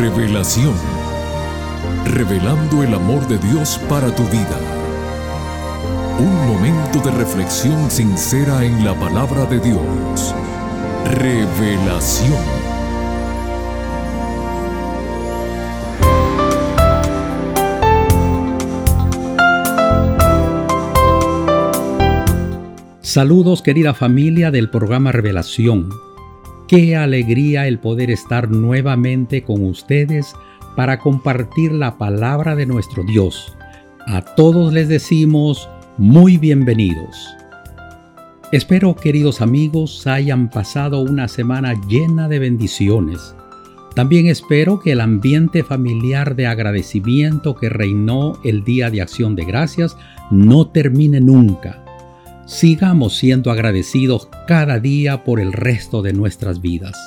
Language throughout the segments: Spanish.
Revelación. Revelando el amor de Dios para tu vida. Un momento de reflexión sincera en la palabra de Dios. Revelación. Saludos querida familia del programa Revelación. Qué alegría el poder estar nuevamente con ustedes para compartir la palabra de nuestro Dios. A todos les decimos muy bienvenidos. Espero queridos amigos hayan pasado una semana llena de bendiciones. También espero que el ambiente familiar de agradecimiento que reinó el Día de Acción de Gracias no termine nunca sigamos siendo agradecidos cada día por el resto de nuestras vidas.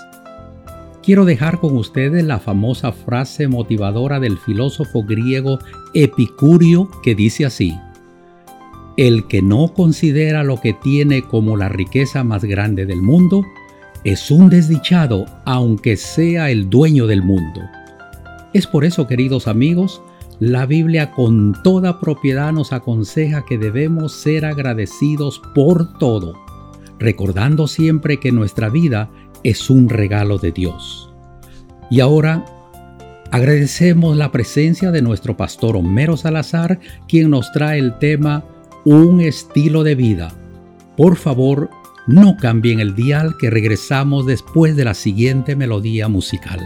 Quiero dejar con ustedes la famosa frase motivadora del filósofo griego Epicurio que dice así, El que no considera lo que tiene como la riqueza más grande del mundo, es un desdichado aunque sea el dueño del mundo. Es por eso, queridos amigos, la Biblia con toda propiedad nos aconseja que debemos ser agradecidos por todo, recordando siempre que nuestra vida es un regalo de Dios. Y ahora agradecemos la presencia de nuestro pastor Homero Salazar, quien nos trae el tema Un estilo de vida. Por favor, no cambien el dial que regresamos después de la siguiente melodía musical.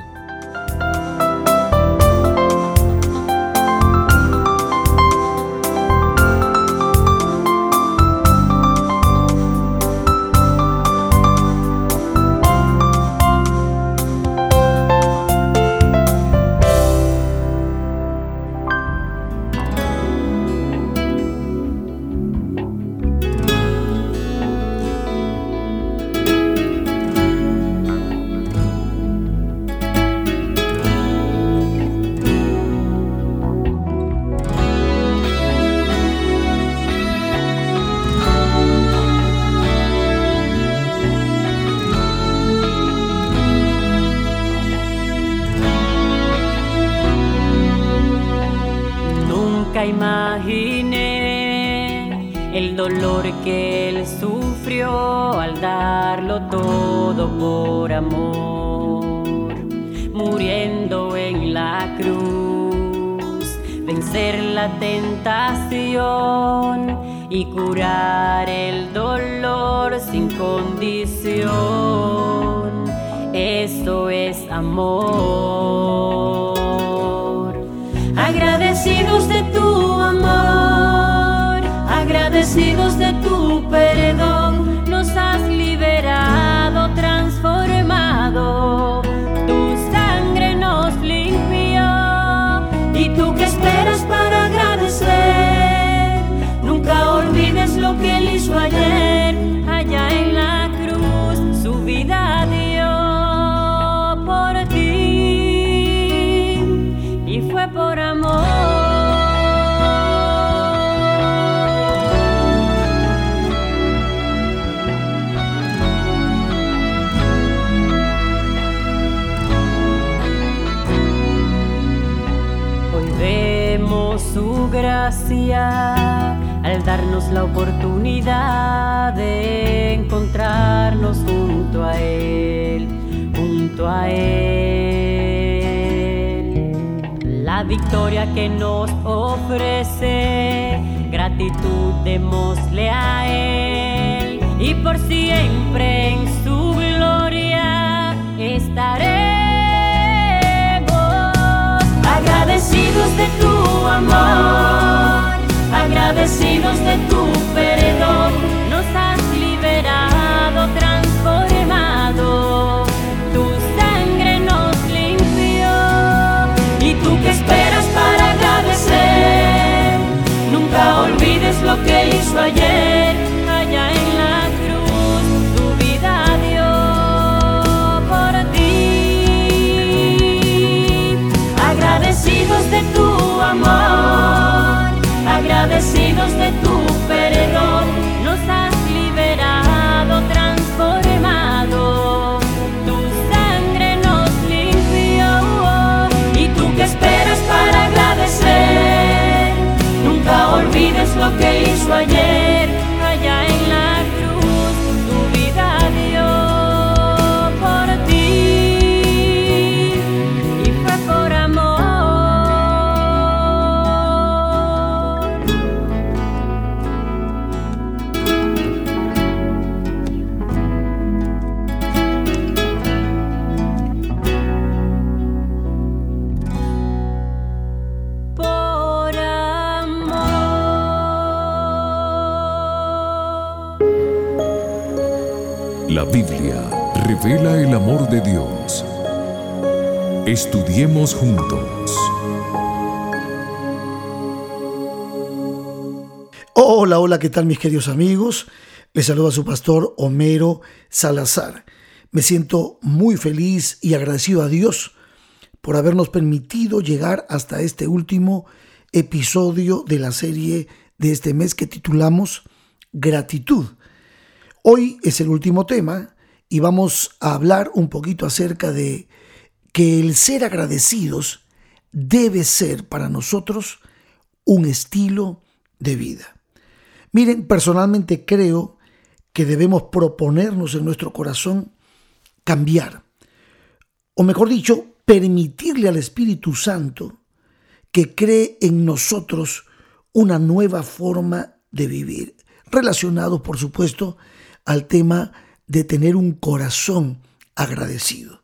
El dolor que él sufrió al darlo todo por amor, muriendo en la cruz, vencer la tentación y curar el dolor sin condición. Eso es amor. Agradecidos de tu agradecidos de tu perdón, gracia al darnos la oportunidad de encontrarnos junto a Él, junto a Él. La victoria que nos ofrece, gratitud démosle a Él y por siempre en su ayer, allá en la cruz, tu vida dio por ti. Agradecidos de tu amor, agradecidos de tu perdón, nos has liberado, transformado. Tu sangre nos limpió y tú que esperas para agradecer. Nunca olvides lo que hizo ayer. Juntos. Hola, hola, ¿qué tal mis queridos amigos? Les saluda su pastor Homero Salazar. Me siento muy feliz y agradecido a Dios por habernos permitido llegar hasta este último episodio de la serie de este mes que titulamos Gratitud. Hoy es el último tema y vamos a hablar un poquito acerca de que el ser agradecidos debe ser para nosotros un estilo de vida. Miren, personalmente creo que debemos proponernos en nuestro corazón cambiar, o mejor dicho, permitirle al Espíritu Santo que cree en nosotros una nueva forma de vivir, relacionado, por supuesto, al tema de tener un corazón agradecido.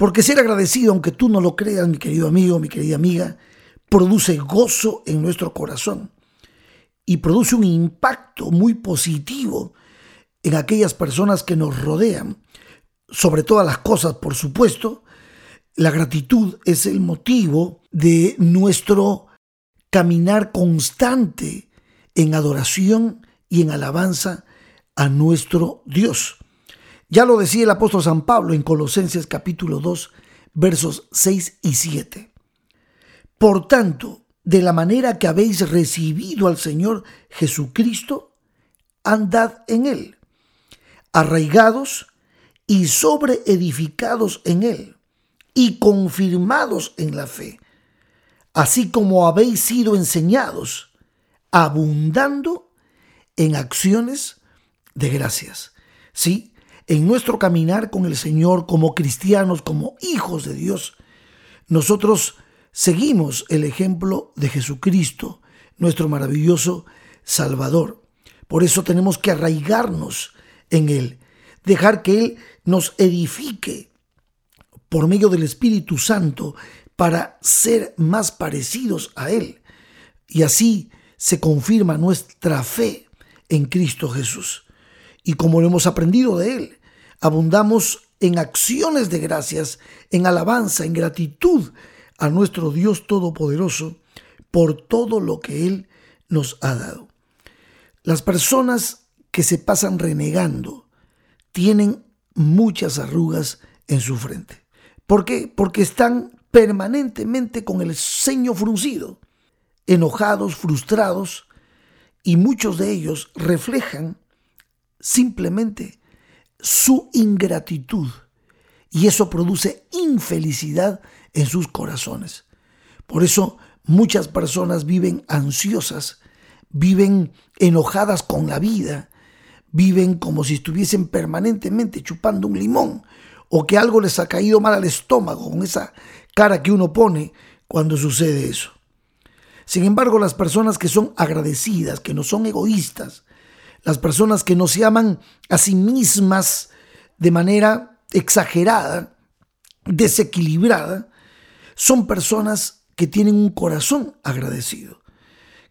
Porque ser agradecido, aunque tú no lo creas, mi querido amigo, mi querida amiga, produce gozo en nuestro corazón y produce un impacto muy positivo en aquellas personas que nos rodean. Sobre todas las cosas, por supuesto, la gratitud es el motivo de nuestro caminar constante en adoración y en alabanza a nuestro Dios. Ya lo decía el apóstol San Pablo en Colosenses capítulo 2, versos 6 y 7. Por tanto, de la manera que habéis recibido al Señor Jesucristo, andad en Él, arraigados y sobreedificados en Él, y confirmados en la fe, así como habéis sido enseñados, abundando en acciones de gracias. Sí, en nuestro caminar con el Señor como cristianos, como hijos de Dios, nosotros seguimos el ejemplo de Jesucristo, nuestro maravilloso Salvador. Por eso tenemos que arraigarnos en Él, dejar que Él nos edifique por medio del Espíritu Santo para ser más parecidos a Él. Y así se confirma nuestra fe en Cristo Jesús y como lo hemos aprendido de Él, abundamos en acciones de gracias, en alabanza, en gratitud a nuestro Dios Todopoderoso por todo lo que Él nos ha dado. Las personas que se pasan renegando tienen muchas arrugas en su frente. ¿Por qué? Porque están permanentemente con el ceño fruncido, enojados, frustrados, y muchos de ellos reflejan simplemente su ingratitud y eso produce infelicidad en sus corazones. Por eso muchas personas viven ansiosas, viven enojadas con la vida, viven como si estuviesen permanentemente chupando un limón o que algo les ha caído mal al estómago con esa cara que uno pone cuando sucede eso. Sin embargo, las personas que son agradecidas, que no son egoístas, las personas que no se aman a sí mismas de manera exagerada, desequilibrada, son personas que tienen un corazón agradecido,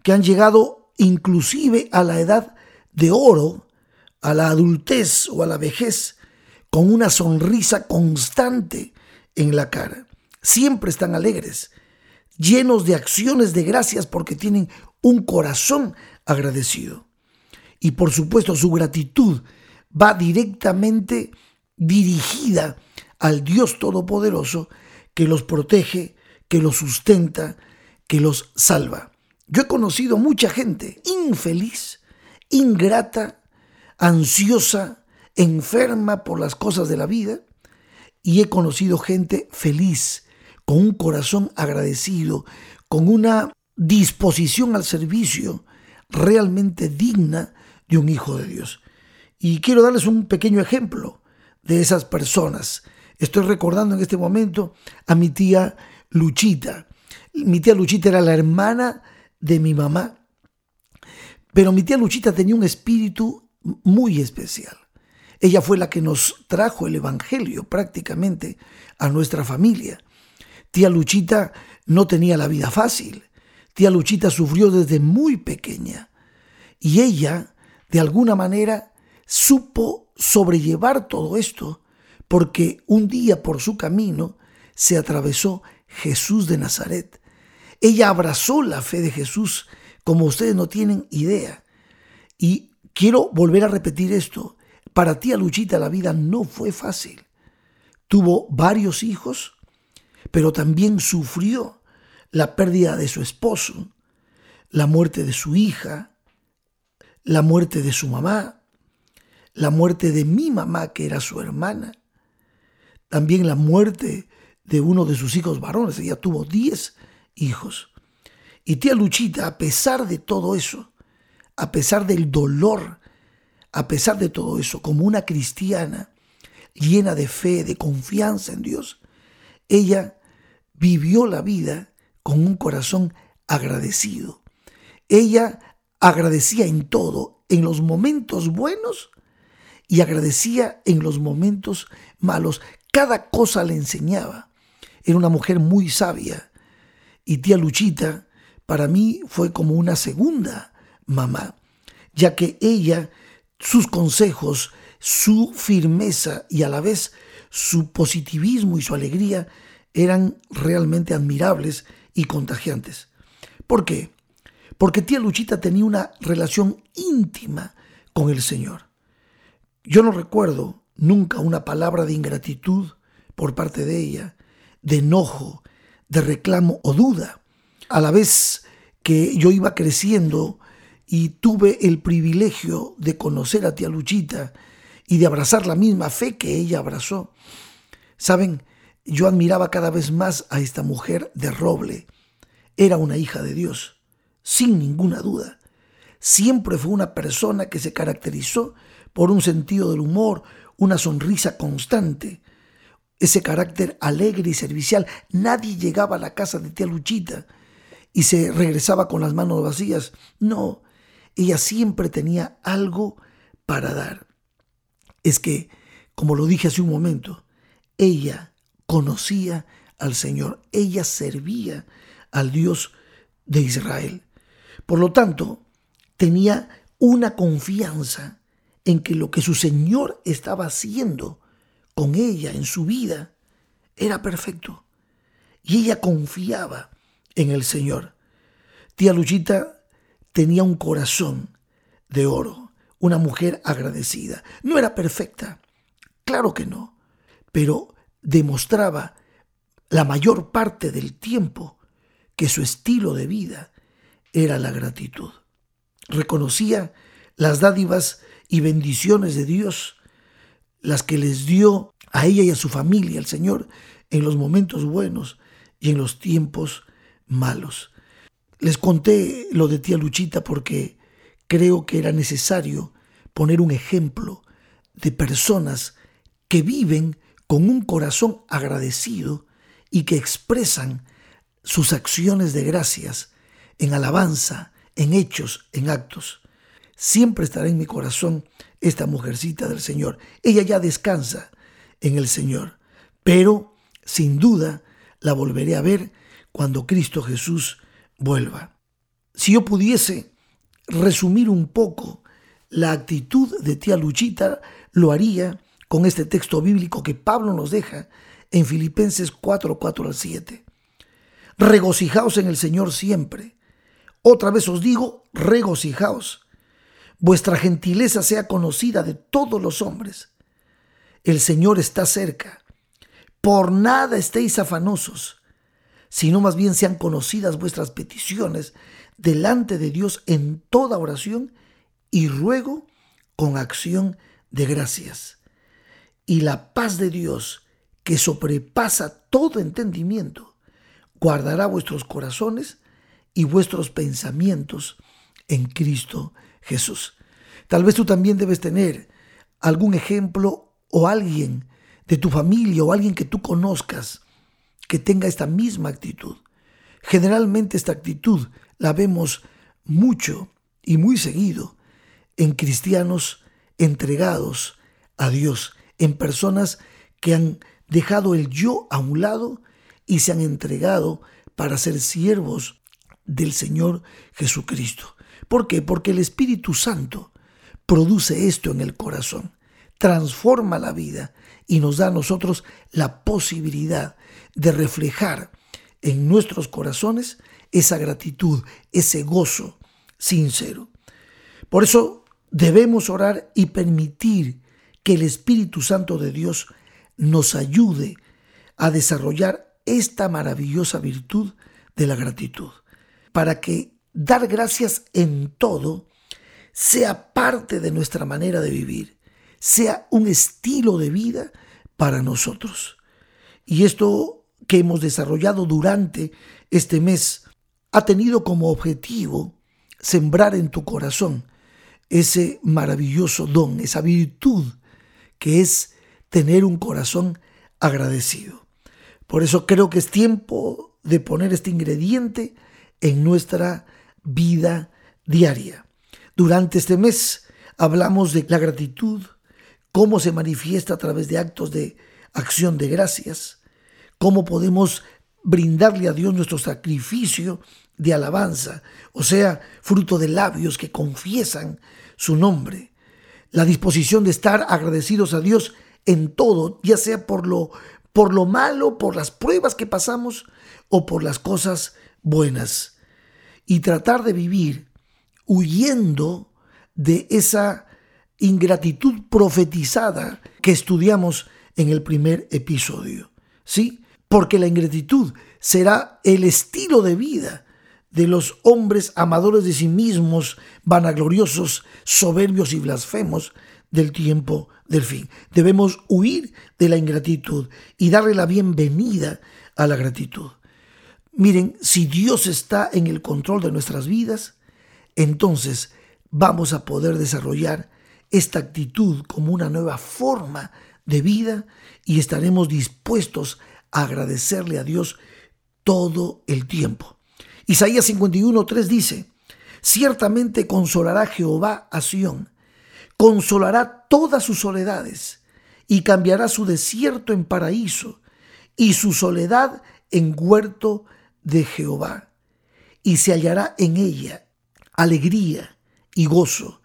que han llegado inclusive a la edad de oro, a la adultez o a la vejez, con una sonrisa constante en la cara. Siempre están alegres, llenos de acciones de gracias porque tienen un corazón agradecido y por supuesto su gratitud va directamente dirigida al Dios Todopoderoso que los protege, que los sustenta, que los salva. Yo he conocido mucha gente infeliz, ingrata, ansiosa, enferma por las cosas de la vida, y he conocido gente feliz, con un corazón agradecido, con una disposición al servicio realmente digna de un hijo de Dios. Y quiero darles un pequeño ejemplo de esas personas. Estoy recordando en este momento a mi tía Luchita. Mi tía Luchita era la hermana de mi mamá. Pero mi tía Luchita tenía un espíritu muy especial. Ella fue la que nos trajo el Evangelio prácticamente a nuestra familia. Tía Luchita no tenía la vida fácil. Tía Luchita sufrió desde muy pequeña. Y ella de alguna manera supo sobrellevar todo esto porque un día por su camino se atravesó Jesús de Nazaret. Ella abrazó la fe de Jesús como ustedes no tienen idea. Y quiero volver a repetir esto. Para tía Luchita la vida no fue fácil. Tuvo varios hijos, pero también sufrió la pérdida de su esposo, la muerte de su hija, la muerte de su mamá, la muerte de mi mamá, que era su hermana, también la muerte de uno de sus hijos varones. Ella tuvo 10 hijos. Y tía Luchita, a pesar de todo eso, a pesar del dolor, a pesar de todo eso, como una cristiana llena de fe, de confianza en Dios, ella vivió la vida con un corazón agradecido. Ella agradecía en todo, en los momentos buenos y agradecía en los momentos malos. Cada cosa le enseñaba. Era una mujer muy sabia. Y tía Luchita para mí fue como una segunda mamá, ya que ella, sus consejos, su firmeza y a la vez su positivismo y su alegría eran realmente admirables y contagiantes. ¿Por qué? Porque tía Luchita tenía una relación íntima con el Señor. Yo no recuerdo nunca una palabra de ingratitud por parte de ella, de enojo, de reclamo o duda. A la vez que yo iba creciendo y tuve el privilegio de conocer a tía Luchita y de abrazar la misma fe que ella abrazó. Saben, yo admiraba cada vez más a esta mujer de roble. Era una hija de Dios, sin ninguna duda. Siempre fue una persona que se caracterizó por un sentido del humor, una sonrisa constante, ese carácter alegre y servicial. Nadie llegaba a la casa de tía Luchita y se regresaba con las manos vacías. No, ella siempre tenía algo para dar. Es que, como lo dije hace un momento, ella conocía al Señor, ella servía al Dios de Israel. Por lo tanto, tenía una confianza en que lo que su Señor estaba haciendo con ella en su vida era perfecto. Y ella confiaba en el Señor. Tía Luchita tenía un corazón de oro, una mujer agradecida. No era perfecta, claro que no, pero demostraba la mayor parte del tiempo que su estilo de vida era la gratitud. Reconocía las dádivas y bendiciones de Dios, las que les dio a ella y a su familia el Señor en los momentos buenos y en los tiempos malos. Les conté lo de tía Luchita porque creo que era necesario poner un ejemplo de personas que viven con un corazón agradecido y que expresan sus acciones de gracias en alabanza, en hechos, en actos. Siempre estará en mi corazón esta mujercita del Señor. Ella ya descansa en el Señor, pero sin duda la volveré a ver cuando Cristo Jesús vuelva. Si yo pudiese resumir un poco la actitud de tía Luchita, lo haría con este texto bíblico que Pablo nos deja en Filipenses 4, 4 al 7. Regocijaos en el Señor siempre. Otra vez os digo, regocijaos. Vuestra gentileza sea conocida de todos los hombres. El Señor está cerca. Por nada estéis afanosos sino más bien sean conocidas vuestras peticiones delante de Dios en toda oración y ruego con acción de gracias. Y la paz de Dios, que sobrepasa todo entendimiento, guardará vuestros corazones y vuestros pensamientos en Cristo Jesús. Tal vez tú también debes tener algún ejemplo o alguien de tu familia o alguien que tú conozcas que tenga esta misma actitud. Generalmente esta actitud la vemos mucho y muy seguido en cristianos entregados a Dios, en personas que han dejado el yo a un lado y se han entregado para ser siervos del Señor Jesucristo. ¿Por qué? Porque el Espíritu Santo produce esto en el corazón. transforma la vida y nos da a nosotros la posibilidad de reflejar en nuestros corazones esa gratitud, ese gozo sincero. Por eso debemos orar y permitir que el Espíritu Santo de Dios nos ayude a desarrollar esta maravillosa virtud de la gratitud, para que dar gracias en todo sea parte de nuestra manera de vivir, sea un estilo de vida para nosotros. Y esto que hemos desarrollado durante este mes ha tenido como objetivo sembrar en tu corazón ese maravilloso don, esa virtud que es tener un corazón agradecido. Por eso creo que es tiempo de poner este ingrediente en nuestra vida diaria. Durante este mes hablamos de la gratitud, cómo se manifiesta a través de actos de acción de gracias, cómo podemos brindarle a Dios nuestro sacrificio de alabanza, o sea, fruto de labios que confiesan su nombre, la disposición de estar agradecidos a Dios en todo, ya sea por lo, por lo malo, por las pruebas que pasamos o por las cosas buenas. Y tratar de vivir huyendo de esa ingratitud profetizada que estudiamos en el primer episodio. ¿Sí? Porque la ingratitud será el estilo de vida de los hombres amadores de sí mismos, vanagloriosos, soberbios y blasfemos del tiempo del fin. Debemos huir de la ingratitud y darle la bienvenida a la gratitud. Miren, si Dios está en el control de nuestras vidas, entonces vamos a poder desarrollar esta actitud como una nueva forma de vida y estaremos dispuestos a agradecerle a Dios todo el tiempo. Isaías 51.3 dice, ciertamente consolará Jehová a Sión, consolará todas sus soledades y cambiará su desierto en paraíso y su soledad en huerto de Jehová. Y se hallará en ella alegría y gozo,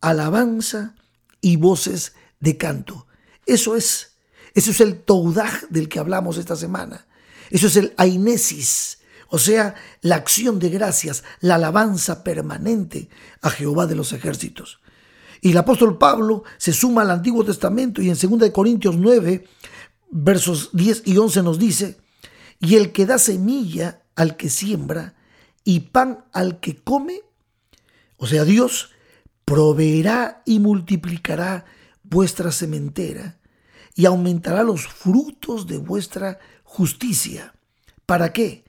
alabanza y voces de canto. Eso es, eso es el toudaj del que hablamos esta semana. Eso es el ainesis, o sea, la acción de gracias, la alabanza permanente a Jehová de los ejércitos. Y el apóstol Pablo se suma al Antiguo Testamento y en 2 Corintios 9, versos 10 y 11 nos dice, y el que da semilla al que siembra y pan al que come, o sea, Dios proveerá y multiplicará vuestra sementera y aumentará los frutos de vuestra justicia. ¿Para qué?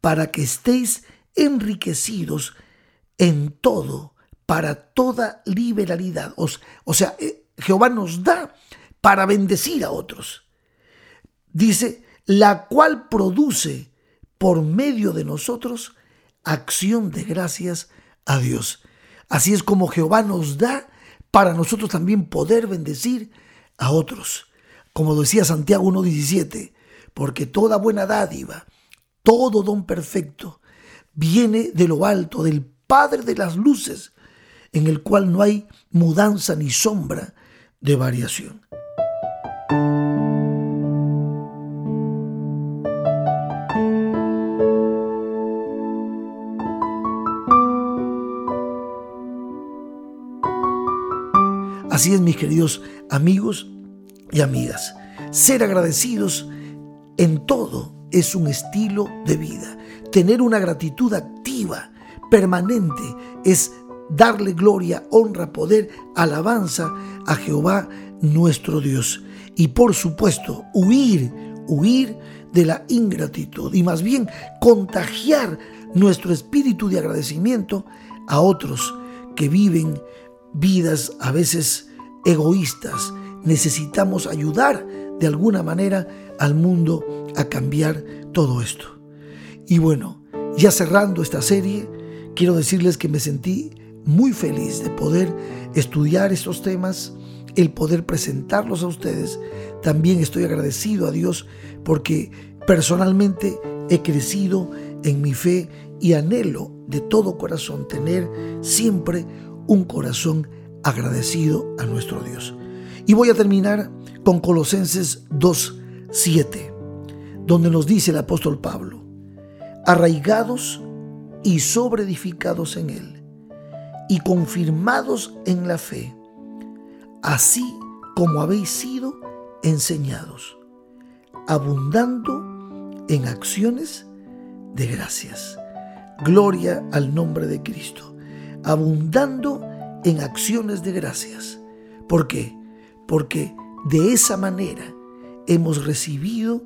para que estéis enriquecidos en todo, para toda liberalidad. O, sea, eh, Jehová nos da para bendecir a otros. Dice, la cual produce por medio de nosotros acción de gracias a Dios. Así es como Jehová nos da para nosotros también poder bendecir a otros. Como decía Santiago 1.17, porque toda buena dádiva todo don perfecto viene de lo alto, del Padre de las Luces, en el cual no hay mudanza ni sombra de variación. Así es, mis queridos amigos y amigas, ser agradecidos en todo es un estilo de vida. Tener una gratitud activa, permanente, es darle gloria, honra, poder, alabanza a Jehová nuestro Dios. Y por supuesto, huir, huir de la ingratitud y más bien contagiar nuestro espíritu de agradecimiento a otros que viven vidas a veces egoístas. Necesitamos ayudar de alguna manera al mundo a cambiar todo esto. Y bueno, ya cerrando esta serie, quiero decirles que me sentí muy feliz de poder estudiar estos temas, el poder presentarlos a ustedes. También estoy agradecido a Dios porque personalmente he crecido en mi fe y anhelo de todo corazón tener siempre un corazón agradecido a nuestro Dios. Y voy a terminar con Colosenses 2.7, donde nos dice el apóstol Pablo, arraigados y sobreedificados en él, y confirmados en la fe, así como habéis sido enseñados, abundando en acciones de gracias. Gloria al nombre de Cristo, abundando en acciones de gracias. ¿Por qué? Porque de esa manera hemos recibido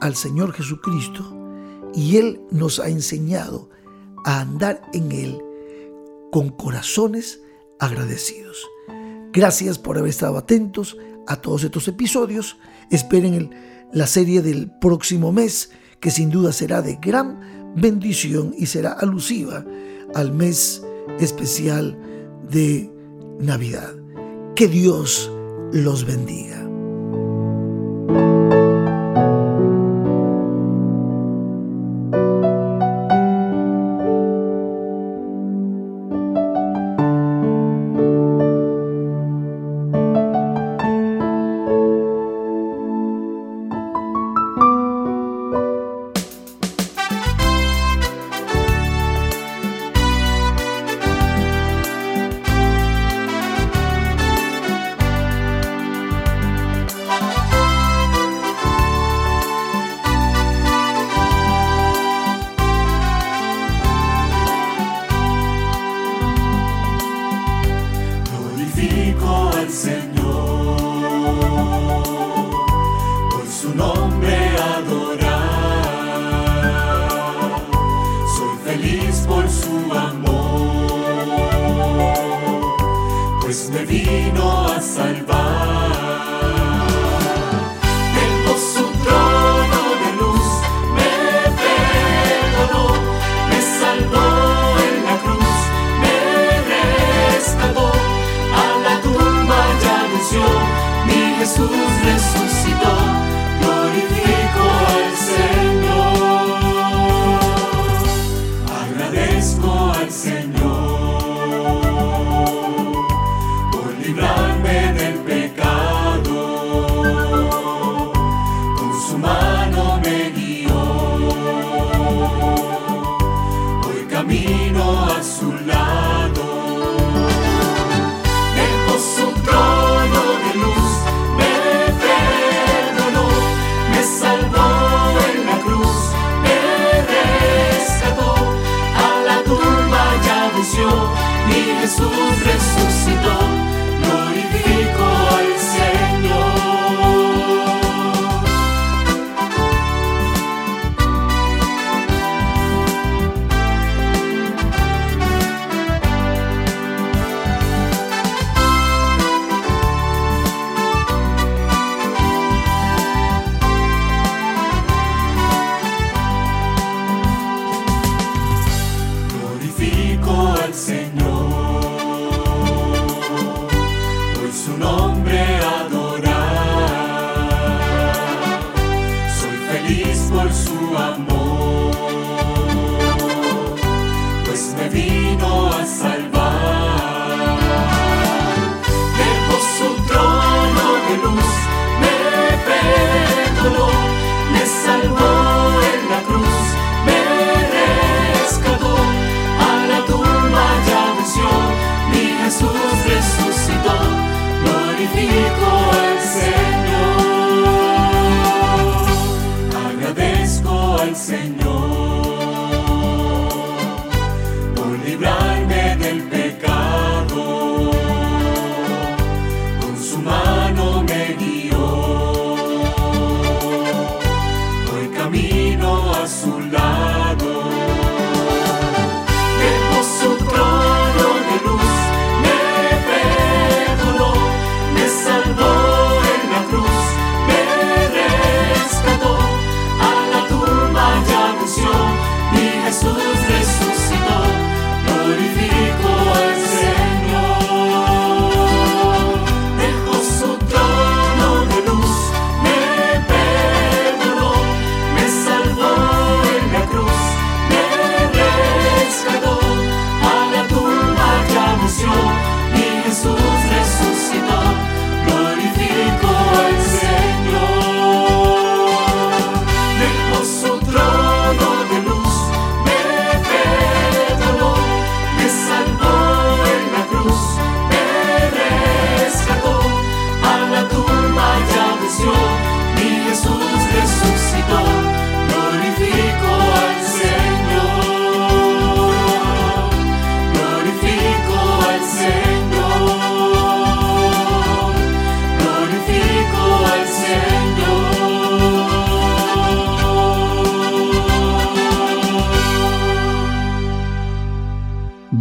al Señor Jesucristo y Él nos ha enseñado a andar en Él con corazones agradecidos. Gracias por haber estado atentos a todos estos episodios. Esperen la serie del próximo mes, que sin duda será de gran bendición y será alusiva al mes especial de Navidad. Que Dios los bendiga. Mi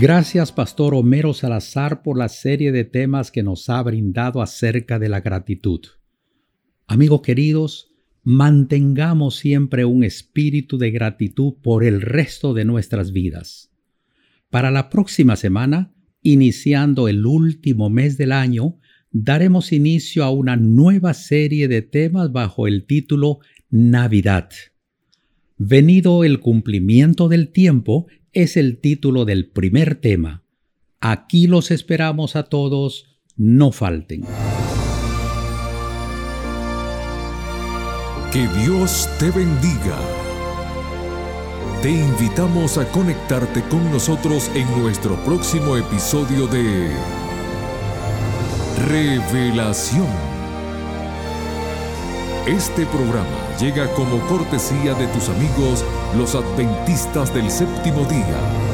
Gracias, Pastor Homero Salazar, por la serie de temas que nos ha brindado acerca de la gratitud. Amigos queridos, mantengamos siempre un espíritu de gratitud por el resto de nuestras vidas. Para la próxima semana, iniciando el último mes del año, daremos inicio a una nueva serie de temas bajo el título Navidad. Venido el cumplimiento del tiempo es el título del primer tema. Aquí los esperamos a todos, no falten. Que Dios te bendiga. Te invitamos a conectarte con nosotros en nuestro próximo episodio de Revelación. Este programa llega como cortesía de tus amigos los adventistas del séptimo día.